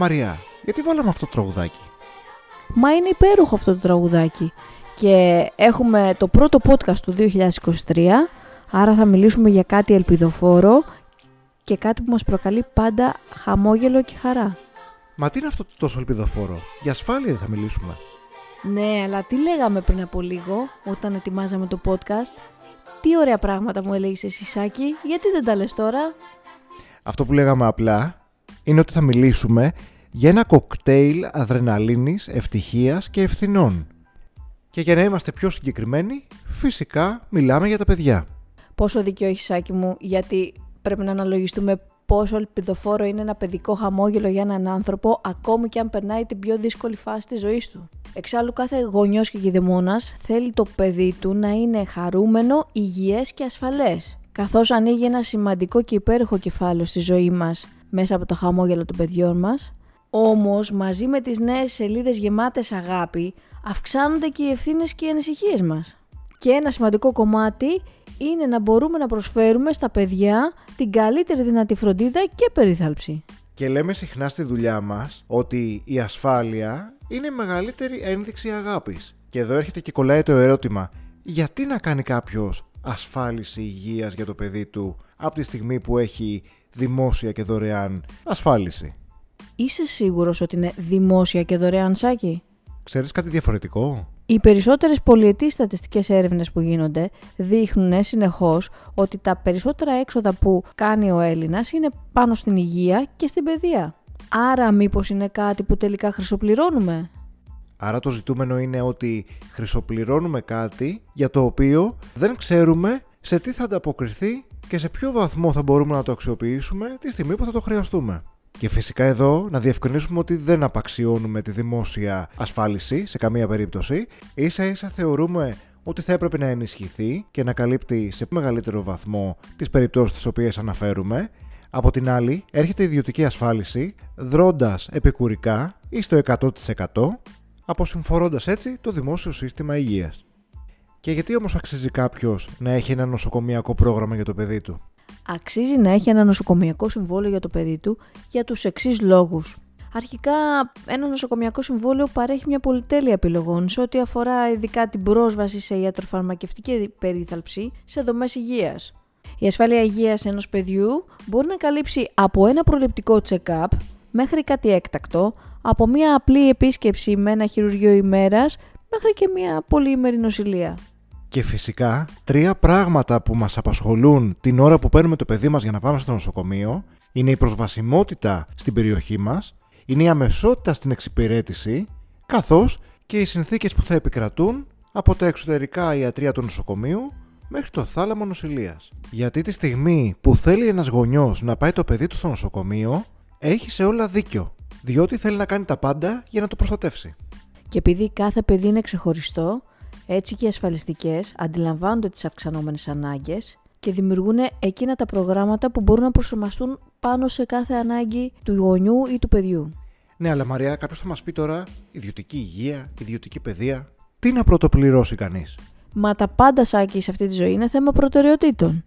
Μαριά, γιατί βάλαμε αυτό το τραγουδάκι; Μα είναι υπέροχο αυτό το τραγουδάκι. Και έχουμε το πρώτο podcast του 2023, άρα θα μιλήσουμε για κάτι ελπιδοφόρο και κάτι που μας προκαλεί πάντα χαμόγελο και χαρά. Μα τι είναι αυτό το τόσο ελπιδοφόρο, για ασφάλεια δεν θα μιλήσουμε. Ναι, αλλά τι λέγαμε πριν από λίγο όταν ετοιμάζαμε το podcast; Τι ωραία πράγματα μου έλεγες εσύ Σάκη, γιατί δεν τα λες τώρα; Αυτό που λέγαμε απλά είναι ότι θα μιλήσουμε για ένα κοκτέιλ αδρεναλίνης, ευτυχίας και ευθυνών. Και για να είμαστε πιο συγκεκριμένοι, φυσικά μιλάμε για τα παιδιά. Πόσο δίκιο έχεις Σάκη μου, γιατί πρέπει να αναλογιστούμε πόσο ελπιδοφόρο είναι ένα παιδικό χαμόγελο για έναν άνθρωπο, ακόμη και αν περνάει την πιο δύσκολη φάση της ζωής του. Εξάλλου, κάθε γονιός και γηδεμόνας θέλει το παιδί του να είναι χαρούμενο, υγιές και ασφαλές. Καθώς ανοίγει ένα σημαντικό και υπέροχο κεφάλαιο στη ζωή μας μέσα από το χαμόγελο των παιδιών μας, όμως μαζί με τις νέες σελίδες γεμάτες αγάπη αυξάνονται και οι ευθύνες και οι ανησυχίες μας. Και ένα σημαντικό κομμάτι είναι να μπορούμε να προσφέρουμε στα παιδιά την καλύτερη δυνατή φροντίδα και περίθαλψη. Και λέμε συχνά στη δουλειά μας ότι η ασφάλεια είναι η μεγαλύτερη ένδειξη αγάπης. Και εδώ έρχεται και κολλάει το ερώτημα, γιατί να κάνει κάποιος ασφάλιση υγείας για το παιδί του από τη στιγμή που έχει δημόσια και δωρεάν ασφάλιση. Είσαι σίγουρος ότι είναι δημόσια και δωρεάν σάκι; Ξέρεις κάτι διαφορετικό; Οι περισσότερες πολυετή στατιστικές έρευνες που γίνονται δείχνουν συνεχώς ότι τα περισσότερα έξοδα που κάνει ο Έλληνας είναι πάνω στην υγεία και στην παιδεία. Άρα μήπως είναι κάτι που τελικά χρυσοπληρώνουμε; Άρα το ζητούμενο είναι ότι χρυσοπληρώνουμε κάτι για το οποίο δεν ξέρουμε σε τι θα ανταποκριθεί και σε ποιο βαθμό θα μπορούμε να το αξιοποιήσουμε τη στιγμή που θα το χρειαστούμε. Και φυσικά εδώ να διευκρινίσουμε ότι δεν απαξιώνουμε τη δημόσια ασφάλιση σε καμία περίπτωση. Ίσα ίσα θεωρούμε ότι θα έπρεπε να ενισχυθεί και να καλύπτει σε μεγαλύτερο βαθμό τις περιπτώσεις τις οποίες αναφέρουμε. Από την άλλη, έρχεται η ιδιωτική ασφάλιση, δρώντας επικουρικά ή στο 100% αποσυμφορώντας έτσι το δημόσιο σύστημα υγείας. Και γιατί όμως αξίζει κάποιος να έχει ένα νοσοκομιακό πρόγραμμα για το παιδί του; Αξίζει να έχει ένα νοσοκομιακό συμβόλαιο για το παιδί του για τους εξής λόγους. Αρχικά, ένα νοσοκομιακό συμβόλαιο παρέχει μια πολυτέλεια επιλογών σε ό,τι αφορά ειδικά την πρόσβαση σε ιατροφαρμακευτική περίθαλψη σε δομές υγείας. Η ασφάλεια υγείας ενός παιδιού μπορεί να καλύψει από ένα προληπτικό check-up μέχρι κάτι έκτακτο, από μια απλή επίσκεψη με ένα χειρουργείο ημέρας μέχρι και μια πολυήμερη νοσηλεία. Και φυσικά, τρία πράγματα που μας απασχολούν την ώρα που παίρνουμε το παιδί μας για να πάμε στο νοσοκομείο είναι η προσβασιμότητα στην περιοχή μας, είναι η αμεσότητα στην εξυπηρέτηση, καθώς και οι συνθήκες που θα επικρατούν από τα εξωτερικά ιατρία του νοσοκομείου μέχρι το θάλαμο νοσηλείας. Γιατί τη στιγμή που θέλει ένας γονιός να πάει το παιδί του στο νοσοκομείο, έχει σε όλα δίκιο, διότι θέλει να κάνει τα πάντα για να το προστατεύσει. Και επειδή κάθε παιδί είναι ξεχωριστό, έτσι και οι ασφαλιστικές αντιλαμβάνονται τις αυξανόμενες ανάγκες και δημιουργούν εκείνα τα προγράμματα που μπορούν να προσαρμοστούν πάνω σε κάθε ανάγκη του γονιού ή του παιδιού. Ναι, αλλά Μαρία, κάποιος θα μας πει τώρα ιδιωτική υγεία, ιδιωτική παιδεία. Τι να πρωτοπληρώσει κανείς; Μα τα πάντα σάκι σε αυτή τη ζωή είναι θέμα προτεραιοτήτων.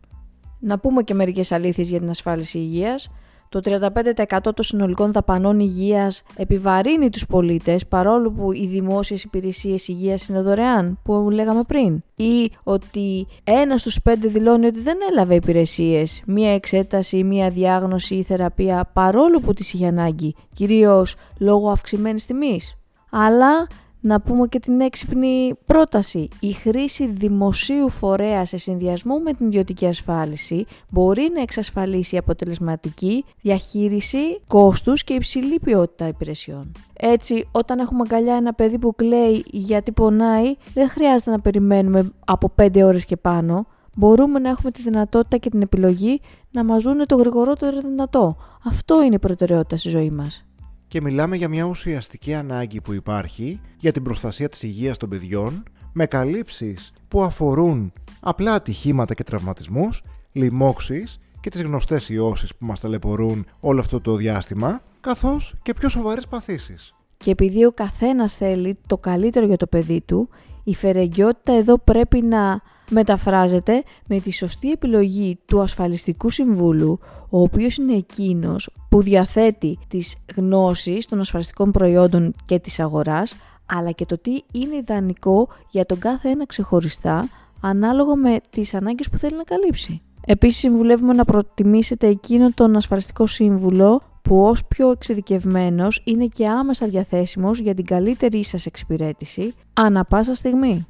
Να πούμε και μερικές αλήθειες για την ασφάλιση υγείας. Το 35% των συνολικών δαπανών υγείας επιβαρύνει τους πολίτες παρόλο που οι δημόσιες υπηρεσίες υγείας είναι δωρεάν που λέγαμε πριν ή ότι ένας στους πέντε δηλώνει ότι δεν έλαβε υπηρεσίες, μία εξέταση, μία διάγνωση ή θεραπεία παρόλο που τις είχε ανάγκη, κυρίως λόγω αυξημένης τιμής. Αλλά να πούμε και την έξυπνη πρόταση. Η χρήση δημοσίου φορέα σε συνδυασμό με την ιδιωτική ασφάλιση μπορεί να εξασφαλίσει αποτελεσματική διαχείριση κόστους και υψηλή ποιότητα υπηρεσιών. Έτσι, όταν έχουμε αγκαλιά ένα παιδί που κλαίει γιατί πονάει, δεν χρειάζεται να περιμένουμε από 5 ώρες και πάνω. Μπορούμε να έχουμε τη δυνατότητα και την επιλογή να μας δουν το γρηγορότερο δυνατό. Αυτό είναι η προτεραιότητα στη ζωή μας και μιλάμε για μια ουσιαστική ανάγκη που υπάρχει για την προστασία της υγείας των παιδιών με καλύψεις που αφορούν απλά ατυχήματα και τραυματισμούς, λοιμώξεις και τις γνωστές ιώσεις που μας ταλαιπωρούν όλο αυτό το διάστημα, καθώς και πιο σοβαρές παθήσεις. Και επειδή ο καθένας θέλει το καλύτερο για το παιδί του, Η φερεγγιότητα εδώ πρέπει να μεταφράζεται με τη σωστή επιλογή του ασφαλιστικού συμβούλου, ο οποίος είναι εκείνος που διαθέτει τις γνώσεις των ασφαλιστικών προϊόντων και της αγοράς, αλλά και το τι είναι ιδανικό για τον κάθε ένα ξεχωριστά, ανάλογα με τις ανάγκες που θέλει να καλύψει. Επίσης συμβουλεύουμε να προτιμήσετε εκείνο τον ασφαλιστικό σύμβουλο που ως πιο εξειδικευμένος είναι και άμεσα διαθέσιμος για την καλύτερη σας εξυπηρέτηση ανά πάσα στιγμή.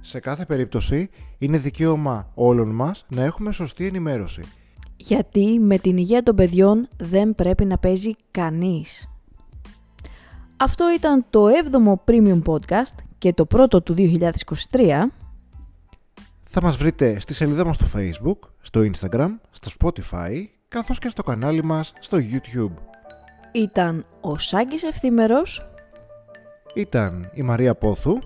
Σε κάθε περίπτωση είναι δικαίωμα όλων μας να έχουμε σωστή ενημέρωση. Γιατί με την υγεία των παιδιών δεν πρέπει να παίζει κανείς. Αυτό ήταν το 7ο Premium Podcast και το πρώτο του 2023. Θα μας βρείτε στη σελίδα μας στο Facebook, στο Instagram, στο Spotify, καθώς και στο κανάλι μας στο YouTube. Ήταν ο Σάκης Ευθύμερος. Ήταν η Μαρία Πόθου.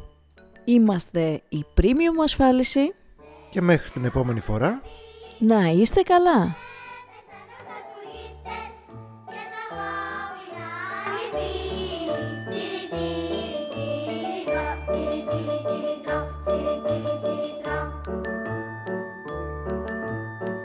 Είμαστε η Premium Ασφάλιση. Και μέχρι την επόμενη φορά... Να είστε καλά! Thank you;